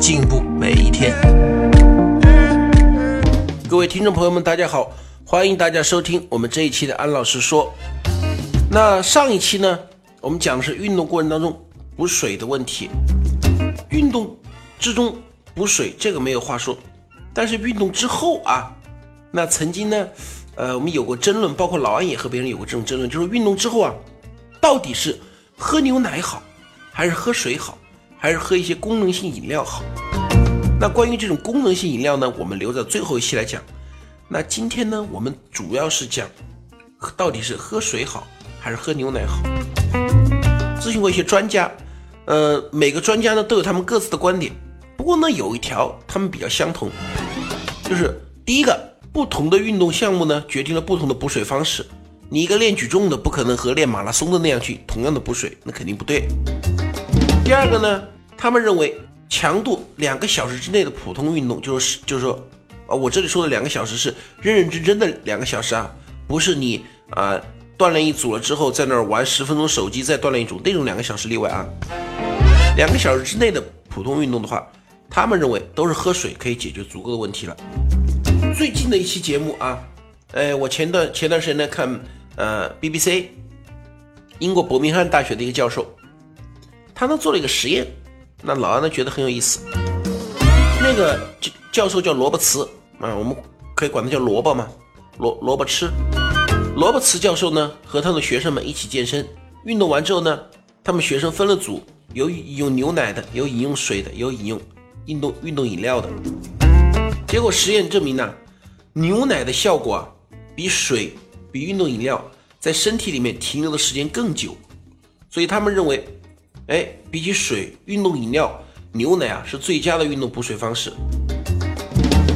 进步每一天。各位听众朋友们，大家好，欢迎大家收听我们这一期的安老师说。那上一期呢，我们讲的是运动过程当中补水的问题。运动之中补水这个没有话说，但是运动之后啊，那曾经呢，呃，我们有过争论，包括老安也和别人有过这种争论，就是运动之后啊，到底是喝牛奶好，还是喝水好，还是喝一些功能性饮料好？那关于这种功能性饮料呢，我们留在最后一期来讲。那今天呢，我们主要是讲到底是喝水好，还是喝牛奶好？咨询过一些专家，呃，每个专家呢都有他们各自的观点。不过呢，有一条他们比较相同，就是第一个，不同的运动项目呢决定了不同的补水方式。你一个练举重的不可能和练马拉松的那样去同样的补水，那肯定不对。第二个呢，他们认为强度两个小时之内的普通运动，就是就是说，啊，我这里说的两个小时是认认真真的两个小时啊，不是你啊锻炼一组了之后在那儿玩十分钟手机再锻炼一组那种两个小时例外啊。两个小时之内的普通运动的话，他们认为都是喝水可以解决足够的问题了。最近的一期节目啊，呃，我前段前段时间呢看。呃，BBC，英国伯明翰大学的一个教授，他呢做了一个实验，那老安呢觉得很有意思。那个教教授叫罗伯茨啊，我们可以管他叫萝卜嘛，萝萝卜吃。罗伯茨教授呢和他的学生们一起健身，运动完之后呢，他们学生分了组，有饮用牛奶的，有饮用水的，有饮用运动运动饮料的。结果实验证明呢，牛奶的效果啊比水。比运动饮料在身体里面停留的时间更久，所以他们认为，哎，比起水、运动饮料，牛奶啊是最佳的运动补水方式。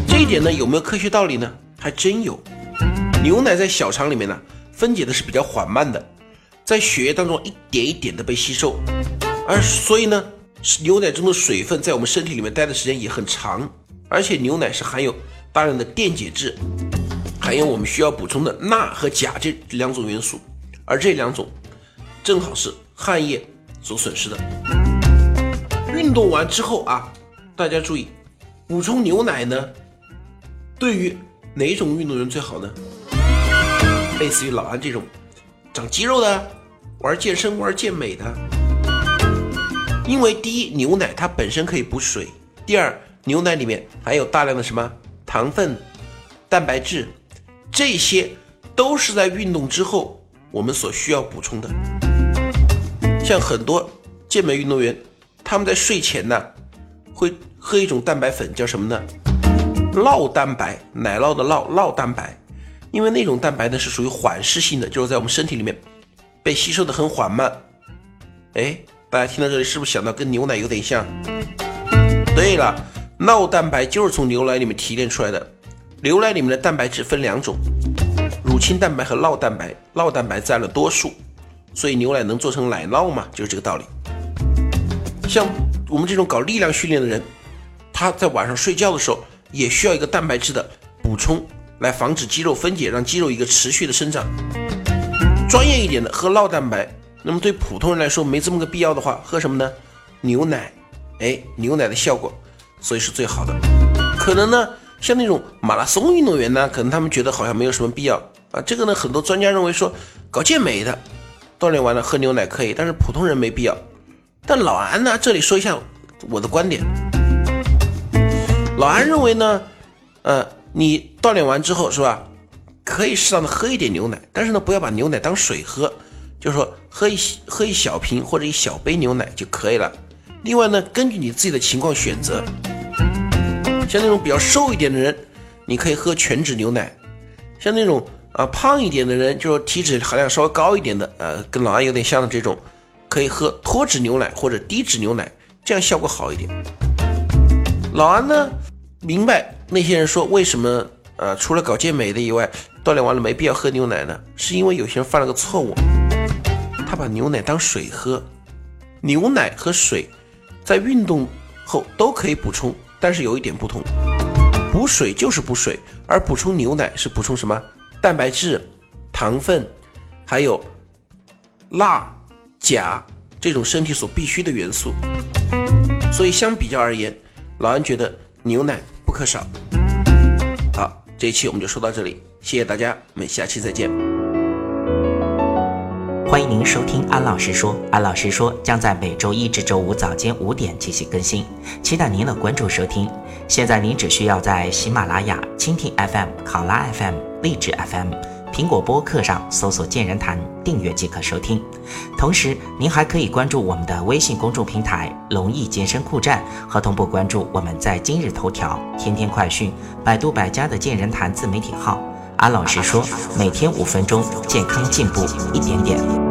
这一点呢有没有科学道理呢？还真有。牛奶在小肠里面呢分解的是比较缓慢的，在血液当中一点一点的被吸收，而所以呢，牛奶中的水分在我们身体里面待的时间也很长，而且牛奶是含有大量的电解质。含有我们需要补充的钠和钾这两种元素，而这两种正好是汗液所损失的。运动完之后啊，大家注意，补充牛奶呢，对于哪种运动员最好呢？类似于老安这种长肌肉的、玩健身、玩健美的，因为第一，牛奶它本身可以补水；第二，牛奶里面含有大量的什么糖分、蛋白质。这些都是在运动之后我们所需要补充的。像很多健美运动员，他们在睡前呢会喝一种蛋白粉，叫什么呢？酪蛋白，奶酪的酪，酪蛋白。因为那种蛋白呢是属于缓释性的，就是在我们身体里面被吸收的很缓慢。哎，大家听到这里是不是想到跟牛奶有点像？对了，酪蛋白就是从牛奶里面提炼出来的。牛奶里面的蛋白质分两种，乳清蛋白和酪蛋白，酪蛋白占了多数，所以牛奶能做成奶酪嘛，就是这个道理。像我们这种搞力量训练的人，他在晚上睡觉的时候也需要一个蛋白质的补充，来防止肌肉分解，让肌肉一个持续的生长。专业一点的喝酪蛋白，那么对普通人来说没这么个必要的话，喝什么呢？牛奶，哎，牛奶的效果，所以是最好的。可能呢。像那种马拉松运动员呢，可能他们觉得好像没有什么必要啊。这个呢，很多专家认为说，搞健美的锻炼完了喝牛奶可以，但是普通人没必要。但老安呢，这里说一下我的观点。老安认为呢，呃，你锻炼完之后是吧，可以适当的喝一点牛奶，但是呢，不要把牛奶当水喝，就是说喝一喝一小瓶或者一小杯牛奶就可以了。另外呢，根据你自己的情况选择。像那种比较瘦一点的人，你可以喝全脂牛奶；像那种啊胖一点的人，就是体脂含量稍微高一点的，呃，跟老安有点像的这种，可以喝脱脂牛奶或者低脂牛奶，这样效果好一点。老安呢明白那些人说为什么呃除了搞健美的以外，锻炼完了没必要喝牛奶呢？是因为有些人犯了个错误，他把牛奶当水喝。牛奶和水在运动后都可以补充，但是有一点不同，补水就是补水，而补充牛奶是补充什么？蛋白质、糖分，还有钠、钾这种身体所必需的元素。所以相比较而言，老安觉得牛奶不可少。好，这一期我们就说到这里，谢谢大家，我们下期再见。欢迎您收听安老师说，安老师说将在每周一至周五早间五点进行更新，期待您的关注收听。现在您只需要在喜马拉雅、蜻蜓 FM、考拉 FM、荔枝 FM、苹果播客上搜索“健人谈”，订阅即可收听。同时，您还可以关注我们的微信公众平台“龙易健身酷站”，和同步关注我们在今日头条、天天快讯、百度百家的“健人谈”自媒体号。安老师说，每天五分钟，健康进步一点点。